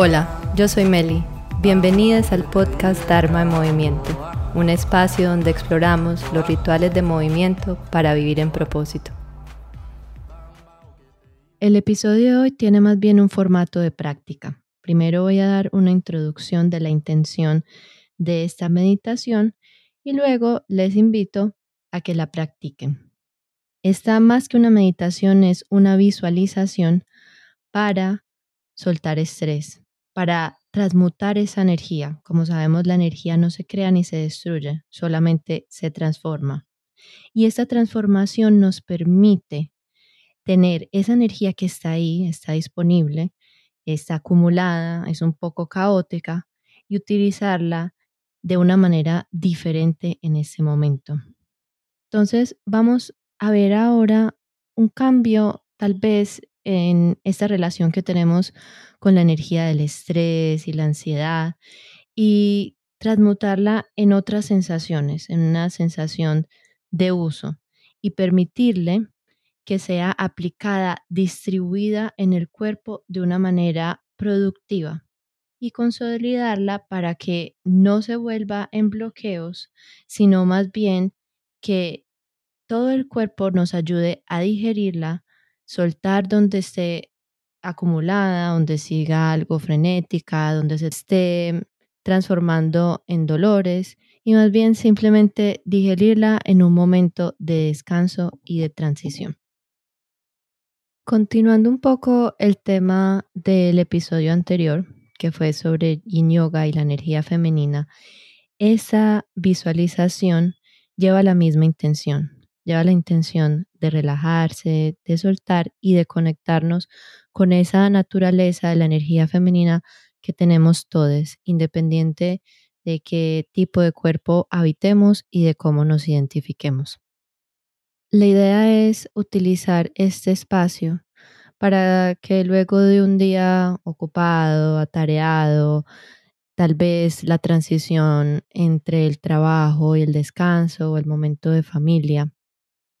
Hola, yo soy Meli. Bienvenidas al podcast Dharma en Movimiento, un espacio donde exploramos los rituales de movimiento para vivir en propósito. El episodio de hoy tiene más bien un formato de práctica. Primero voy a dar una introducción de la intención de esta meditación y luego les invito a que la practiquen. Esta más que una meditación es una visualización para soltar estrés, para transmutar esa energía. Como sabemos, la energía no se crea ni se destruye, solamente se transforma. Y esta transformación nos permite tener esa energía que está ahí, está disponible, está acumulada, es un poco caótica, y utilizarla de una manera diferente en ese momento. Entonces, vamos a ver ahora un cambio tal vez en esta relación que tenemos con la energía del estrés y la ansiedad y transmutarla en otras sensaciones, en una sensación de uso y permitirle que sea aplicada, distribuida en el cuerpo de una manera productiva y consolidarla para que no se vuelva en bloqueos, sino más bien que todo el cuerpo nos ayude a digerirla soltar donde esté acumulada, donde siga algo frenética, donde se esté transformando en dolores y más bien simplemente digerirla en un momento de descanso y de transición. Continuando un poco el tema del episodio anterior, que fue sobre yin yoga y la energía femenina, esa visualización lleva la misma intención, lleva la intención de relajarse, de soltar y de conectarnos con esa naturaleza de la energía femenina que tenemos todos, independiente de qué tipo de cuerpo habitemos y de cómo nos identifiquemos. La idea es utilizar este espacio para que luego de un día ocupado, atareado, tal vez la transición entre el trabajo y el descanso o el momento de familia,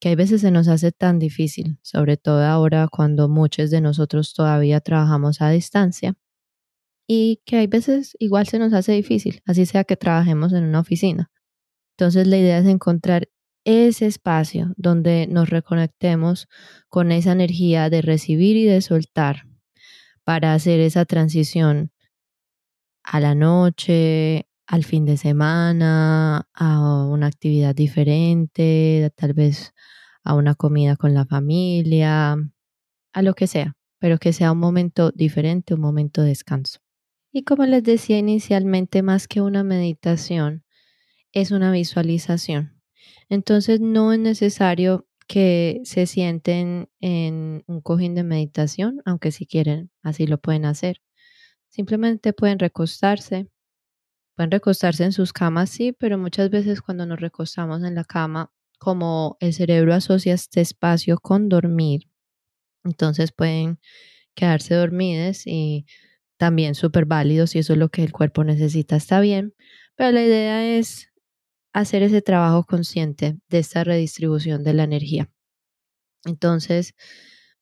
que hay veces se nos hace tan difícil, sobre todo ahora cuando muchos de nosotros todavía trabajamos a distancia y que hay veces igual se nos hace difícil, así sea que trabajemos en una oficina. Entonces la idea es encontrar ese espacio donde nos reconectemos con esa energía de recibir y de soltar para hacer esa transición a la noche, al fin de semana, a una actividad diferente, tal vez a una comida con la familia, a lo que sea, pero que sea un momento diferente, un momento de descanso. Y como les decía inicialmente, más que una meditación, es una visualización. Entonces no es necesario que se sienten en un cojín de meditación, aunque si quieren, así lo pueden hacer. Simplemente pueden recostarse, Pueden recostarse en sus camas, sí, pero muchas veces cuando nos recostamos en la cama, como el cerebro asocia este espacio con dormir, entonces pueden quedarse dormidas y también súper válidos si eso es lo que el cuerpo necesita, está bien, pero la idea es hacer ese trabajo consciente de esta redistribución de la energía. Entonces,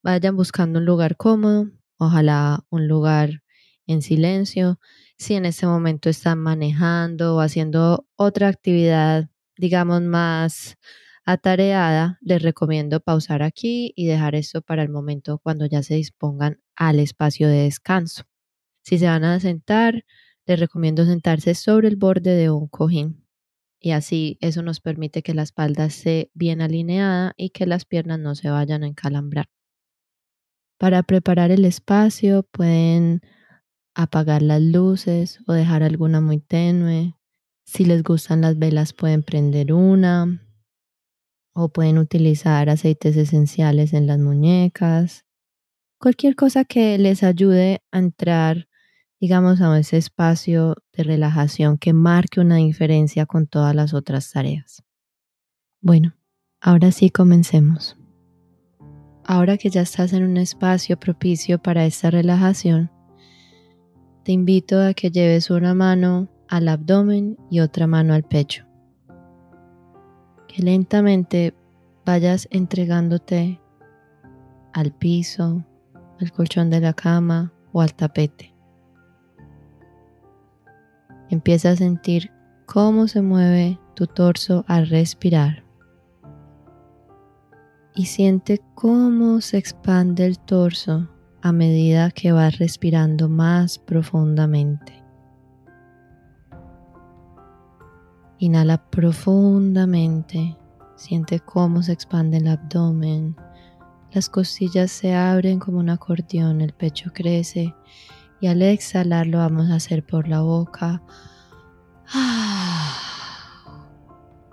vayan buscando un lugar cómodo, ojalá un lugar en silencio, si en este momento están manejando o haciendo otra actividad, digamos, más atareada, les recomiendo pausar aquí y dejar esto para el momento cuando ya se dispongan al espacio de descanso. Si se van a sentar, les recomiendo sentarse sobre el borde de un cojín y así eso nos permite que la espalda esté bien alineada y que las piernas no se vayan a encalambrar. Para preparar el espacio pueden apagar las luces o dejar alguna muy tenue. Si les gustan las velas pueden prender una o pueden utilizar aceites esenciales en las muñecas. Cualquier cosa que les ayude a entrar, digamos, a ese espacio de relajación que marque una diferencia con todas las otras tareas. Bueno, ahora sí comencemos. Ahora que ya estás en un espacio propicio para esta relajación, te invito a que lleves una mano al abdomen y otra mano al pecho. Que lentamente vayas entregándote al piso, al colchón de la cama o al tapete. Empieza a sentir cómo se mueve tu torso al respirar. Y siente cómo se expande el torso a medida que vas respirando más profundamente. Inhala profundamente, siente cómo se expande el abdomen, las costillas se abren como un acordeón, el pecho crece y al exhalar lo vamos a hacer por la boca.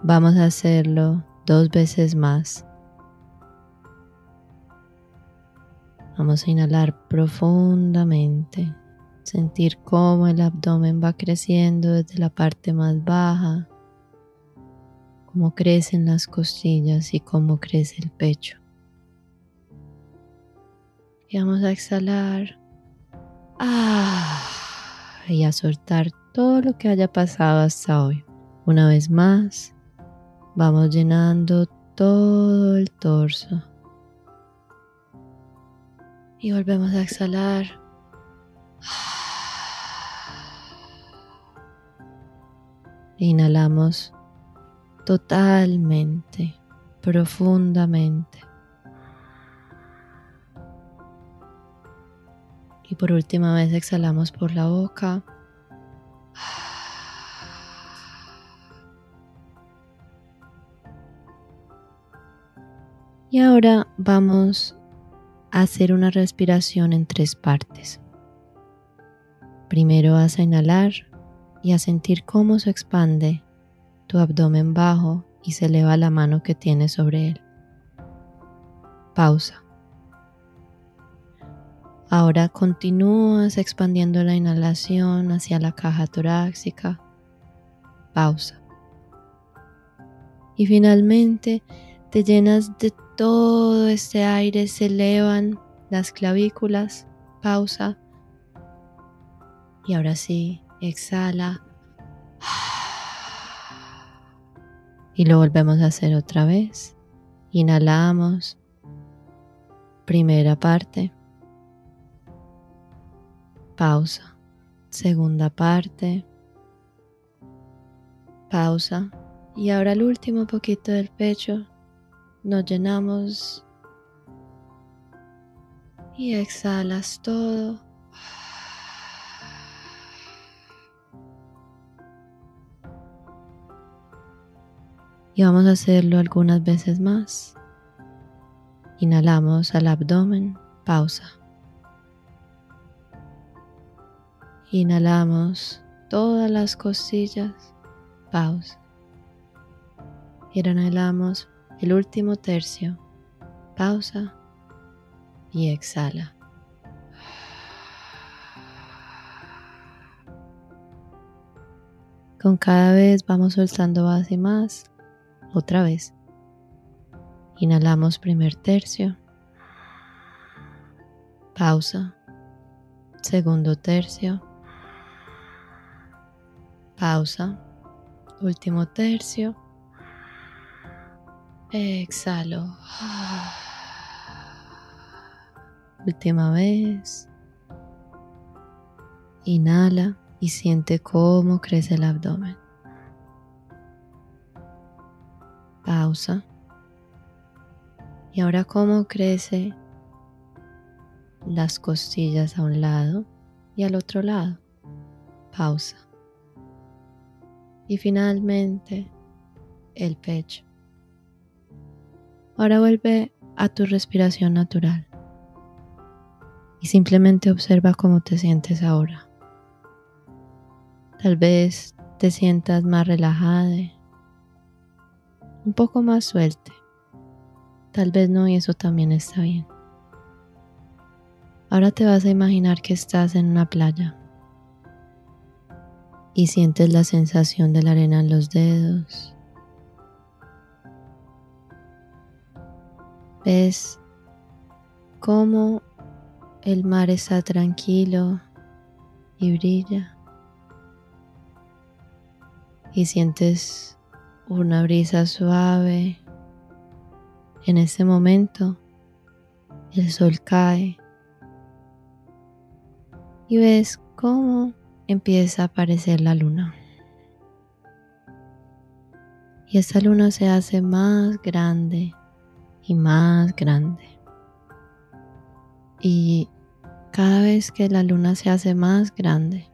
Vamos a hacerlo dos veces más. Vamos a inhalar profundamente, sentir cómo el abdomen va creciendo desde la parte más baja cómo crecen las costillas y cómo crece el pecho. Y vamos a exhalar ah, y a soltar todo lo que haya pasado hasta hoy. Una vez más, vamos llenando todo el torso. Y volvemos a exhalar. Inhalamos totalmente, profundamente. Y por última vez exhalamos por la boca. Y ahora vamos hacer una respiración en tres partes. Primero vas a inhalar y a sentir cómo se expande tu abdomen bajo y se eleva la mano que tienes sobre él. Pausa. Ahora continúas expandiendo la inhalación hacia la caja torácica. Pausa. Y finalmente te llenas de todo este aire, se elevan las clavículas. Pausa. Y ahora sí, exhala. Y lo volvemos a hacer otra vez. Inhalamos. Primera parte. Pausa. Segunda parte. Pausa. Y ahora el último poquito del pecho. Nos llenamos. Y exhalas todo. y vamos a hacerlo algunas veces más. Inhalamos al abdomen, pausa. Inhalamos todas las costillas, pausa. Y inhalamos el último tercio, pausa y exhala. Con cada vez vamos soltando más y más otra vez. Inhalamos primer tercio. Pausa. Segundo tercio. Pausa. Último tercio. Exhalo. Última vez. Inhala y siente cómo crece el abdomen. Pausa. Y ahora cómo crece las costillas a un lado y al otro lado. Pausa. Y finalmente el pecho. Ahora vuelve a tu respiración natural y simplemente observa cómo te sientes ahora. Tal vez te sientas más relajada, un poco más suelte. Tal vez no y eso también está bien. Ahora te vas a imaginar que estás en una playa y sientes la sensación de la arena en los dedos. Ves cómo el mar está tranquilo y brilla. Y sientes una brisa suave. En ese momento el sol cae y ves cómo empieza a aparecer la luna. Y esta luna se hace más grande y más grande. Y cada vez que la luna se hace más grande,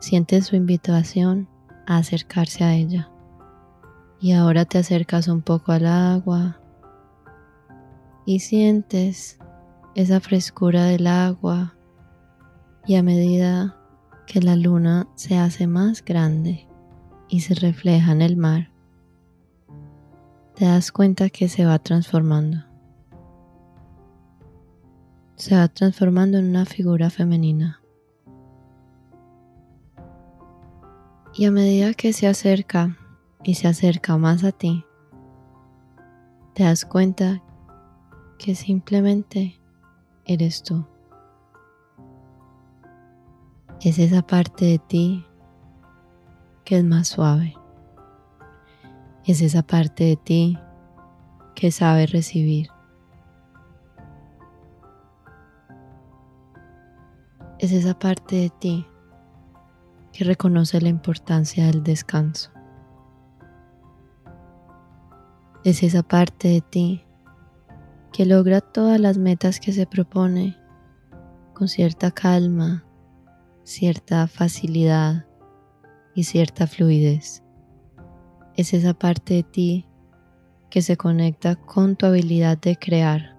sientes su invitación a acercarse a ella. Y ahora te acercas un poco al agua y sientes esa frescura del agua y a medida que la luna se hace más grande y se refleja en el mar, te das cuenta que se va transformando. Se va transformando en una figura femenina. Y a medida que se acerca y se acerca más a ti, te das cuenta que simplemente eres tú. Es esa parte de ti que es más suave. Es esa parte de ti que sabe recibir. Es esa parte de ti que reconoce la importancia del descanso. Es esa parte de ti que logra todas las metas que se propone con cierta calma, cierta facilidad y cierta fluidez. Es esa parte de ti que se conecta con tu habilidad de crear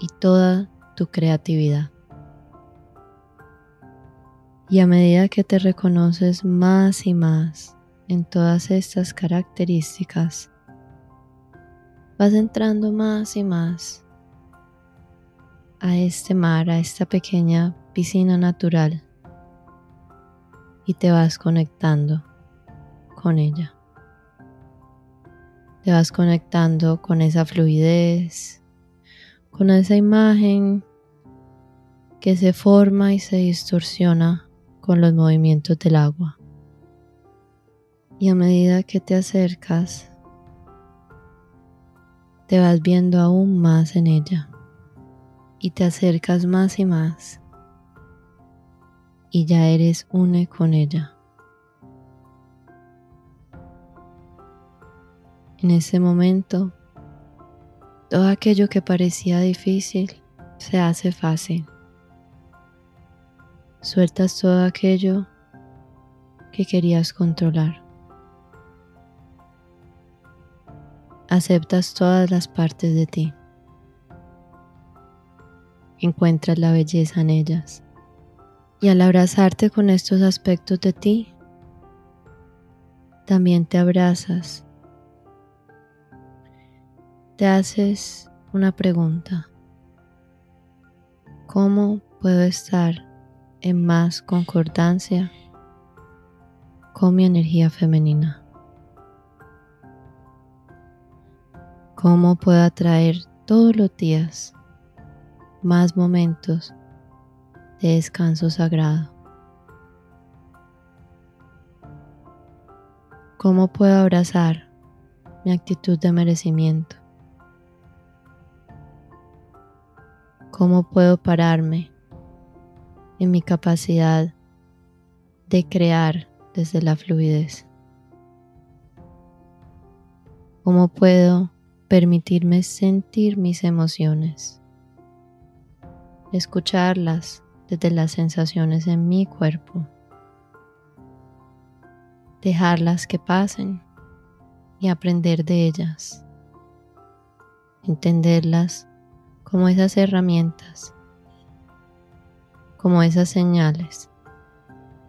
y toda tu creatividad. Y a medida que te reconoces más y más en todas estas características, vas entrando más y más a este mar, a esta pequeña piscina natural y te vas conectando con ella. Te vas conectando con esa fluidez, con esa imagen que se forma y se distorsiona con los movimientos del agua. Y a medida que te acercas, te vas viendo aún más en ella y te acercas más y más y ya eres une con ella. En ese momento, todo aquello que parecía difícil se hace fácil. Sueltas todo aquello que querías controlar. Aceptas todas las partes de ti. Encuentras la belleza en ellas. Y al abrazarte con estos aspectos de ti, también te abrazas. Te haces una pregunta. ¿Cómo puedo estar en más concordancia con mi energía femenina. ¿Cómo puedo atraer todos los días más momentos de descanso sagrado? ¿Cómo puedo abrazar mi actitud de merecimiento? ¿Cómo puedo pararme en mi capacidad de crear desde la fluidez. ¿Cómo puedo permitirme sentir mis emociones? Escucharlas desde las sensaciones en mi cuerpo. Dejarlas que pasen y aprender de ellas. Entenderlas como esas herramientas como esas señales.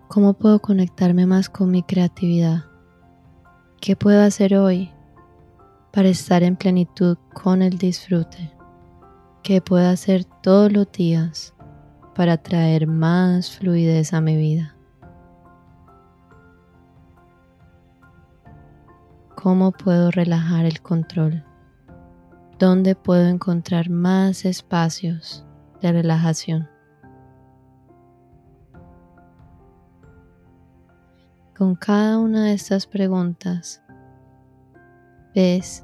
¿Cómo puedo conectarme más con mi creatividad? ¿Qué puedo hacer hoy para estar en plenitud con el disfrute? ¿Qué puedo hacer todos los días para traer más fluidez a mi vida? ¿Cómo puedo relajar el control? ¿Dónde puedo encontrar más espacios de relajación? Con cada una de estas preguntas, ves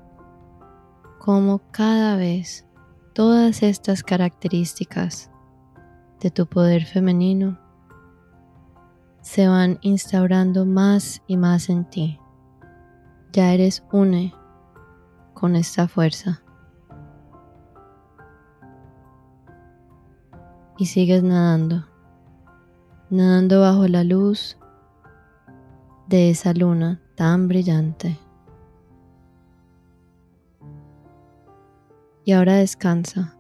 cómo cada vez todas estas características de tu poder femenino se van instaurando más y más en ti. Ya eres une con esta fuerza. Y sigues nadando, nadando bajo la luz de esa luna tan brillante. Y ahora descansa.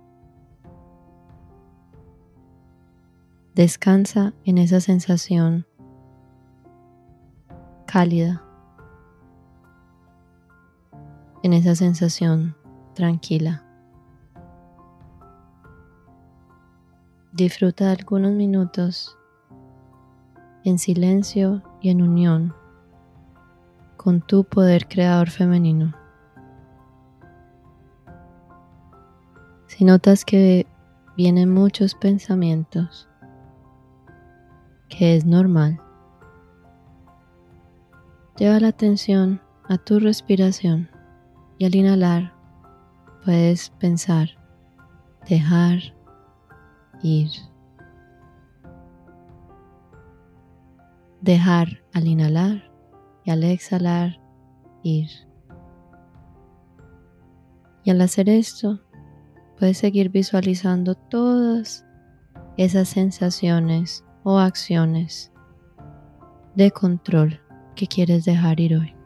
Descansa en esa sensación cálida, en esa sensación tranquila. Disfruta algunos minutos en silencio y en unión con tu poder creador femenino. Si notas que vienen muchos pensamientos, que es normal, lleva la atención a tu respiración y al inhalar puedes pensar, dejar ir. Dejar al inhalar y al exhalar ir. Y al hacer esto, puedes seguir visualizando todas esas sensaciones o acciones de control que quieres dejar ir hoy.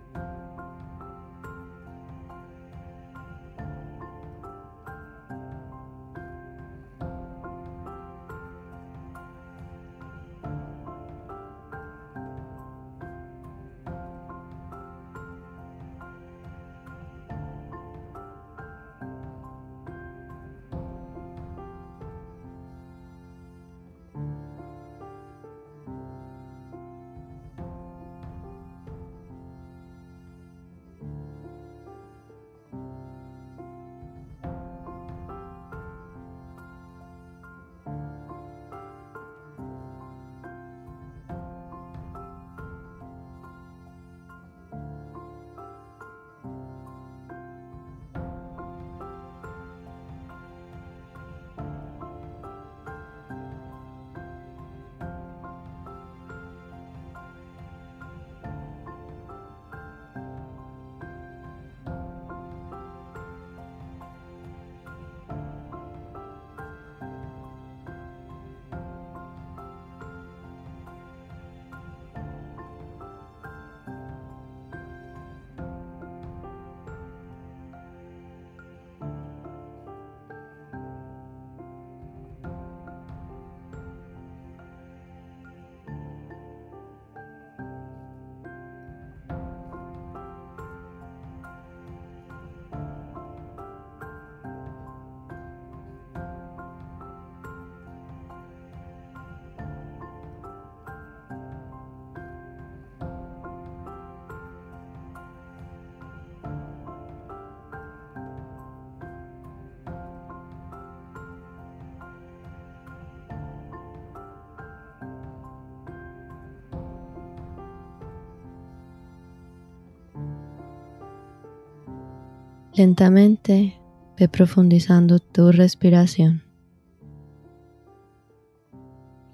Lentamente ve profundizando tu respiración.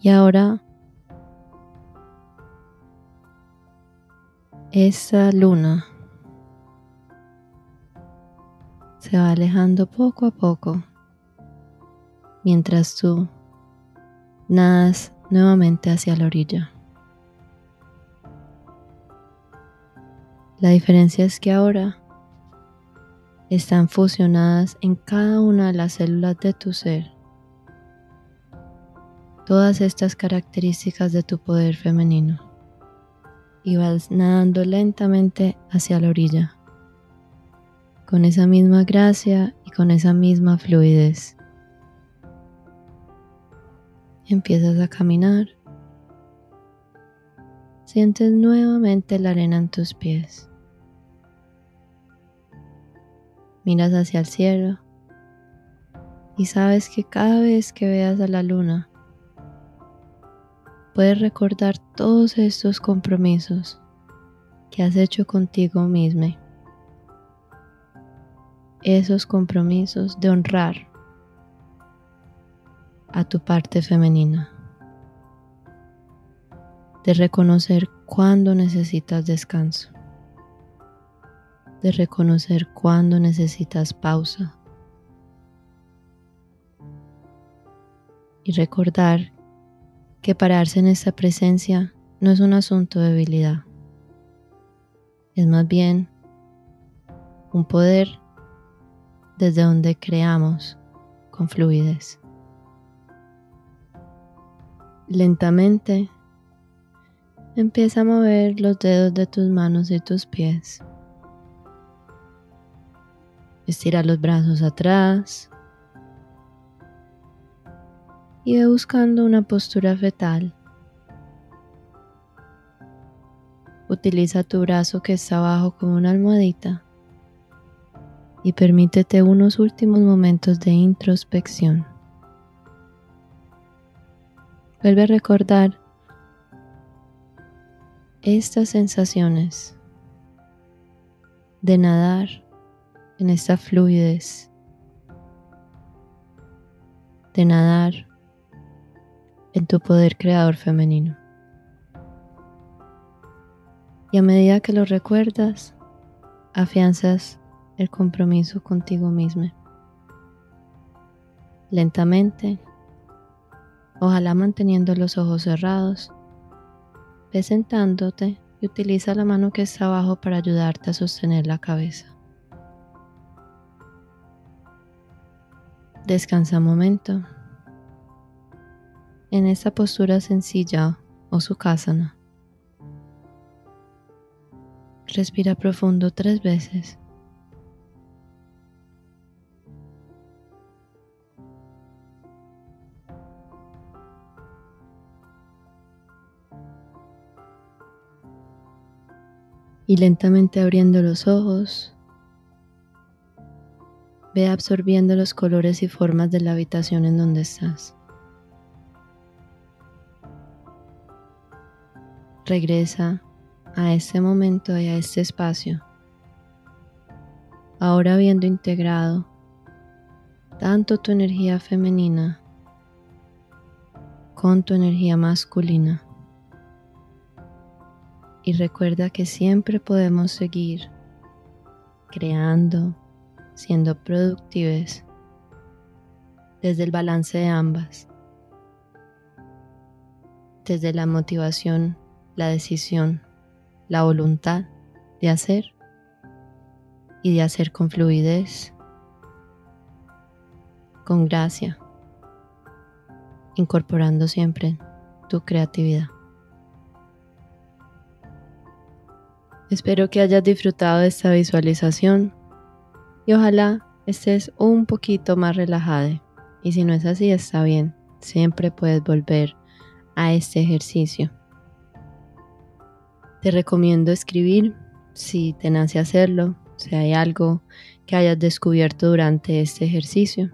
Y ahora esa luna se va alejando poco a poco mientras tú nadas nuevamente hacia la orilla. La diferencia es que ahora están fusionadas en cada una de las células de tu ser. Todas estas características de tu poder femenino. Y vas nadando lentamente hacia la orilla, con esa misma gracia y con esa misma fluidez. Empiezas a caminar. Sientes nuevamente la arena en tus pies. Miras hacia el cielo y sabes que cada vez que veas a la luna, puedes recordar todos estos compromisos que has hecho contigo mismo. Esos compromisos de honrar a tu parte femenina, de reconocer cuándo necesitas descanso, de reconocer cuándo necesitas pausa y recordar que pararse en esta presencia no es un asunto de debilidad, es más bien un poder desde donde creamos con fluidez. Lentamente empieza a mover los dedos de tus manos y tus pies. Estira los brazos atrás y ve buscando una postura fetal. Utiliza tu brazo que está abajo como una almohadita y permítete unos últimos momentos de introspección. Vuelve a recordar estas sensaciones de nadar en esta fluidez, de nadar en tu poder creador femenino. Y a medida que lo recuerdas, afianzas el compromiso contigo mismo. Lentamente, ojalá manteniendo los ojos cerrados, ve sentándote y utiliza la mano que está abajo para ayudarte a sostener la cabeza. Descansa un momento. En esta postura sencilla o sukhasana. Respira profundo tres veces. y lentamente abriendo los ojos, ve absorbiendo los colores y formas de la habitación en donde estás. Regresa a este momento y a este espacio, ahora habiendo integrado tanto tu energía femenina con tu energía masculina y recuerda que siempre podemos seguir creando, siendo productivos desde el balance de ambas, desde la motivación, la decisión, la voluntad de hacer y de hacer con fluidez, con gracia, incorporando siempre tu creatividad. Espero que hayas disfrutado de esta visualización y ojalá estés un poquito más relajada. Y si no es así, está bien. Siempre puedes volver a este ejercicio. Te recomiendo escribir si te nace hacerlo, si hay algo que hayas descubierto durante este ejercicio.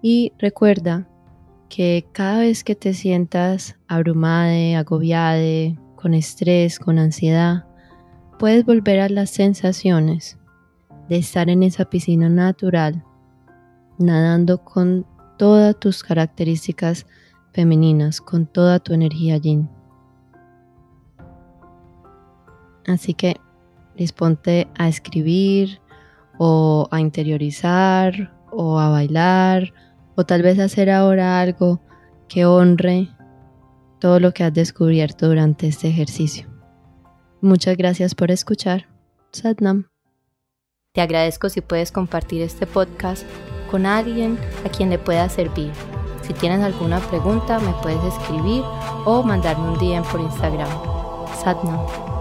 Y recuerda que cada vez que te sientas abrumada, agobiada, con estrés, con ansiedad, puedes volver a las sensaciones de estar en esa piscina natural, nadando con todas tus características femeninas, con toda tu energía yin. Así que disponte a escribir o a interiorizar o a bailar o tal vez hacer ahora algo que honre todo lo que has descubierto durante este ejercicio. Muchas gracias por escuchar. Sadnam. Te agradezco si puedes compartir este podcast con alguien a quien le pueda servir. Si tienes alguna pregunta, me puedes escribir o mandarme un DM por Instagram. Sadnam.